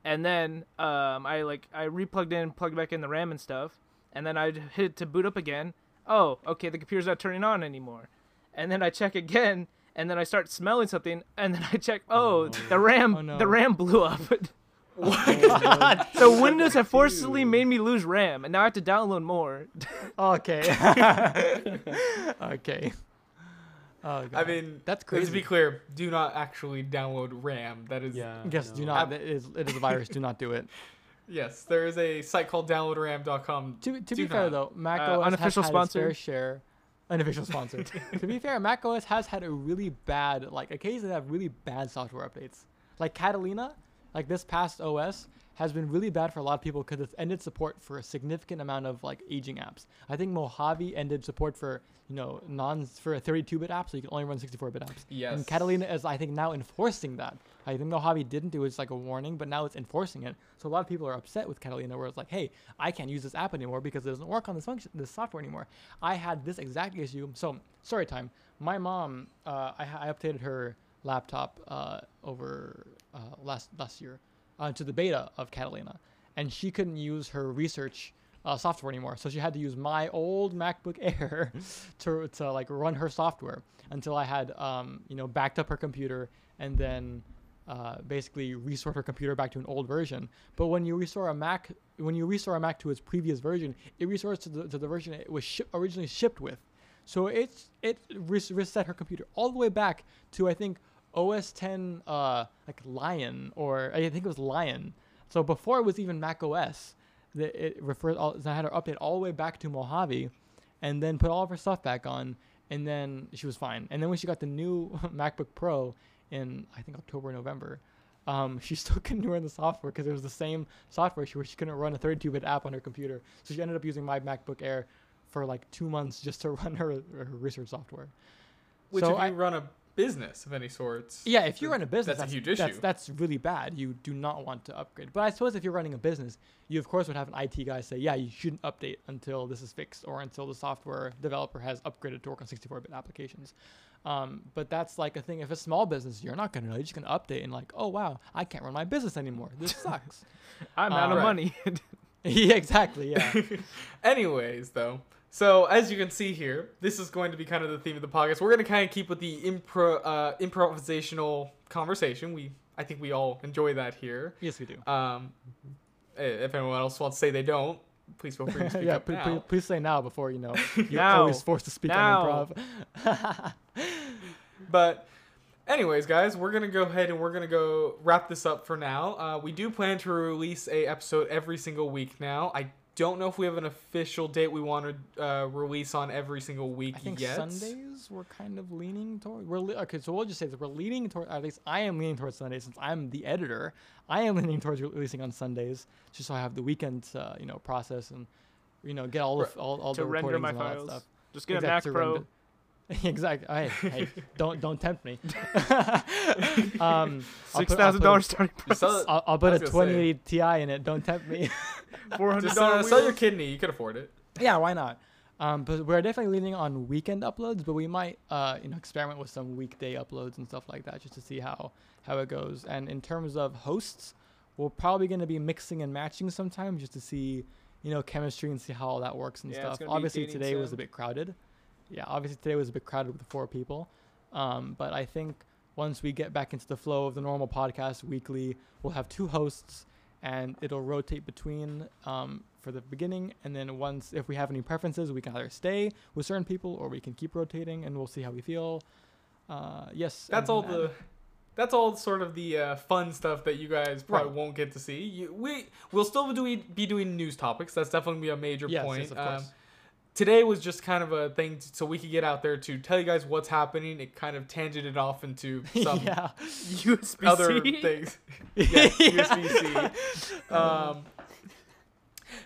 and then um, I like I replugged in, plugged back in the RAM and stuff, and then I hit to boot up again. Oh, okay, the computer's not turning on anymore. And then I check again, and then I start smelling something, and then I check. Oh, Oh. the RAM, Oh, no. the RAM blew up. [laughs] God. [laughs] so Windows have forcibly made me lose RAM, and now I have to download more. [laughs] okay. okay. Oh, God. I mean, That's Let's be clear. Do not actually download RAM. That is Yeah. Yes, do not. It is, it is a virus. do not do it. yes. There is a site called downloadram.com. To, to Do be fair though, Mac Uh, OS unofficial has had its fair sponsor? Share. Unofficial sponsor. [laughs] to be fair, Mac OS has had a really bad, like occasionally have really bad software updates. Like Catalina, like this past OS has been really bad for a lot of people because it's ended support for a significant amount of like aging apps. I think Mojave ended support for you know non for a 32-bit app, so you can only run 64-bit apps. Yes. And Catalina is, I think, now enforcing that. I think Mojave didn't do it, it's like a warning, but now it's enforcing it. So a lot of people are upset with Catalina, where it's like, hey, I can't use this app anymore because it doesn't work on this function, this software anymore. I had this exact issue. So story time. My mom, uh, I, I updated her laptop uh, over uh, last last year uh, to the beta of Catalina, and she couldn't use her research uh, software anymore. So she had to use my old MacBook [laughs] Air to, to like run her software until I had um, you know backed up her computer and then uh, basically restore her computer back to an old version. But when you restore a Mac, when you restore a Mac to its previous version, it restores to the, to the version it was originally shipped with. So it's it res- reset her computer all the way back to I think OS 10 uh, like Lion or I think it was Lion. So before it was even Mac OS, the, it referred all, I had her update all the way back to Mojave, and then put all of her stuff back on, and then she was fine. And then when she got the new [laughs] MacBook Pro in I think October November, um, she [laughs] still couldn't run the software because it was the same software she, where she couldn't run a 32-bit app on her computer. So she ended up using my MacBook Air for like two months just to [laughs] run her, her research software. Which, so if you I- run a business of any sorts, Yeah, if you're run a business, that's that's, a huge That's, issue. that's really bad. You do not want to upgrade. But I suppose if you're running a business, you of course would have an IT guy say, yeah, you shouldn't update until this is fixed or until the software developer has upgraded to work on 64-bit applications. Um, but that's like a thing. If a small business, you're not gonna know. You're just gonna update and like, oh wow, I can't run my business anymore. This [laughs] sucks. I'm out Uh, of Right. money. [laughs] yeah, exactly. Yeah. [laughs] Anyways, though, so as you can see here, this is going to be kind of the theme of the podcast. We're going to kind of keep with the impro uh, improvisational conversation. We, I think, we all enjoy that here. yes, we do. Um, if anyone else wants to say they don't, please feel free to [laughs] speak yeah, up please, now. please say now before you know [laughs] you're Now. always forced to speak Now. on improv. [laughs] But, anyways, guys, we're gonna go ahead and we're gonna go wrap this up for now. Uh, we do plan to release a episode every single week now. I don't know if we have an official date we want to uh, release on every single week I think yet. Sundays we're kind of leaning toward. We're le- okay, so we'll just say that we're leaning toward. At least I am leaning towards Sundays since I'm the editor. I am leaning towards releasing on Sundays, just so I have the weekend, to, you know, process and you know get all the f- all, all to the render my and all that files. stuff. Just get Exactly, a to Mac Pro. render- exactly. Hey, hey, don't don't tempt me. [laughs] [laughs] um, I'll Six put- I'll thousand put- dollars starting Just sell, it- I'll, I'll put a was 2080 Ti in it. Don't tempt me. [laughs] four hundred uh, dollars. sell your kidney. You could afford it. yeah, why not? Um, but we're definitely leaning on weekend uploads, but we might, uh, you know, experiment with some weekday uploads and stuff like that, just to see how how it goes. And in terms of hosts, we're probably going to be mixing and matching sometimes, just to see, you know, chemistry and see how all that works and Yeah, stuff. Obviously, today was a bit crowded. Yeah, obviously today was a bit crowded with four people. Um, but I think once we get back into the flow of the normal podcast weekly, we'll have two hosts, and it'll rotate between um, for the beginning, and then once if we have any preferences, we can either stay with certain people or we can keep rotating, and we'll see how we feel. Uh, yes, That's all the. That's all sort of the uh, fun stuff that you guys probably Right. won't get to see. You, we we'll still be doing, be doing news topics. That's definitely a major yes, point. yes, of Um, course. Today was just kind of a thing so we could get out there to tell you guys what's happening. It kind of tangented off into [laughs] some yeah. Other things. [laughs] Yes, [laughs] USB-C. Um,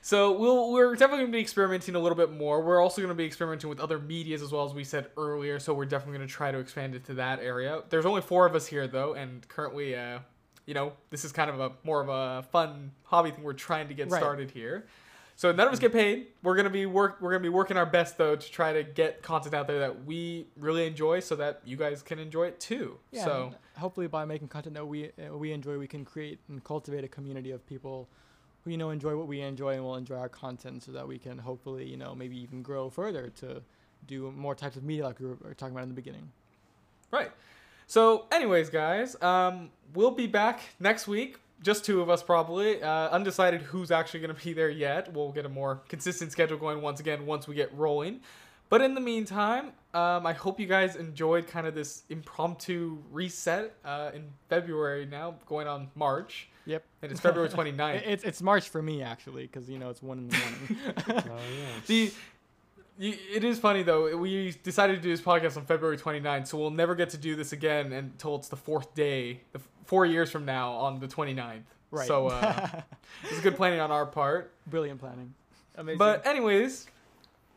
so we'll we're definitely going to be experimenting a little bit more. We're also going to be experimenting with other medias as well as we said earlier. So we're definitely going to try to expand into that area. There's only four of us here though, and currently, uh, you know, this is kind of a more of a fun hobby thing we're trying to get Right. started here. So none of us get paid. We're gonna be work. We're gonna be working our best though to try to get content out there that we really enjoy, so that you guys can enjoy it too. Yeah, so hopefully by making content that we uh, we enjoy, we can create and cultivate a community of people who you know enjoy what we enjoy and will enjoy our content, so that we can hopefully you know maybe even grow further to do more types of media like we were talking about in the beginning. Right. So, anyways, guys, um, we'll be back next week. Just two of us, probably. Uh, undecided who's actually going to be there yet. We'll get a more consistent schedule going once again once we get rolling. But in the meantime, um, I hope you guys enjoyed kind of this impromptu reset uh, in February now, going on March. Yep. And it's February [laughs] It- 29th. It's it's March for me actually, because you know it's one in the morning. [laughs] Oh yeah. The y- it is funny though. We decided to do this podcast on February 29th, so we'll never get to do this again until it's the fourth day, the four years from now on the 29th. right. So uh, [laughs] it's good planning on our part. brilliant planning. Amazing. But anyways,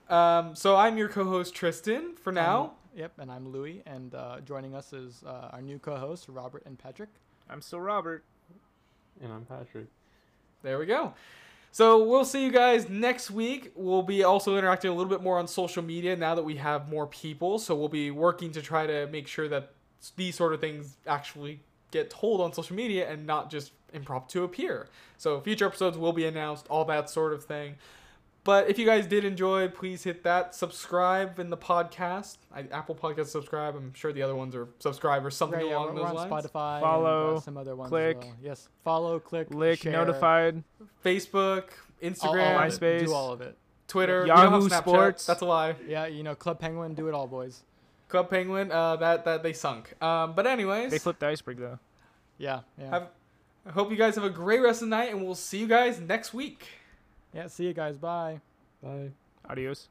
um, so I'm your co-host Tristan for now. Um, yep, and I'm Louis, and uh, joining us is uh, our new co-hosts Robert and Patrick. I'm still Robert. And I'm Patrick. There we go. So we'll see you guys next week. We'll be also interacting a little bit more on social media now that we have more people. So we'll be working to try to make sure that these sort of things actually get told on social media and not just impromptu appear. So future episodes will be announced, all that sort of thing. But if you guys did enjoy, please hit that subscribe in the podcast. I, Apple Podcast subscribe. I'm sure the other ones are subscribe or something Right, yeah, along we're, those we're on lines. Spotify. and, Follow, uh, some other ones. click. well. Yes, follow, click, Lick, share, notified. Facebook, Instagram, all of it. MySpace. Do all of it. Twitter, Yahoo don't Snapchat. Sports. That's a lie. Yeah, you know, Club Penguin, do it all, boys. Club Penguin, uh, that that they sunk. Um, but anyways, They flipped the iceberg though. Yeah, yeah. have, I hope you guys have a great rest of the night, and we'll see you guys next week. Yeah, see you guys. Bye. Bye. Adios.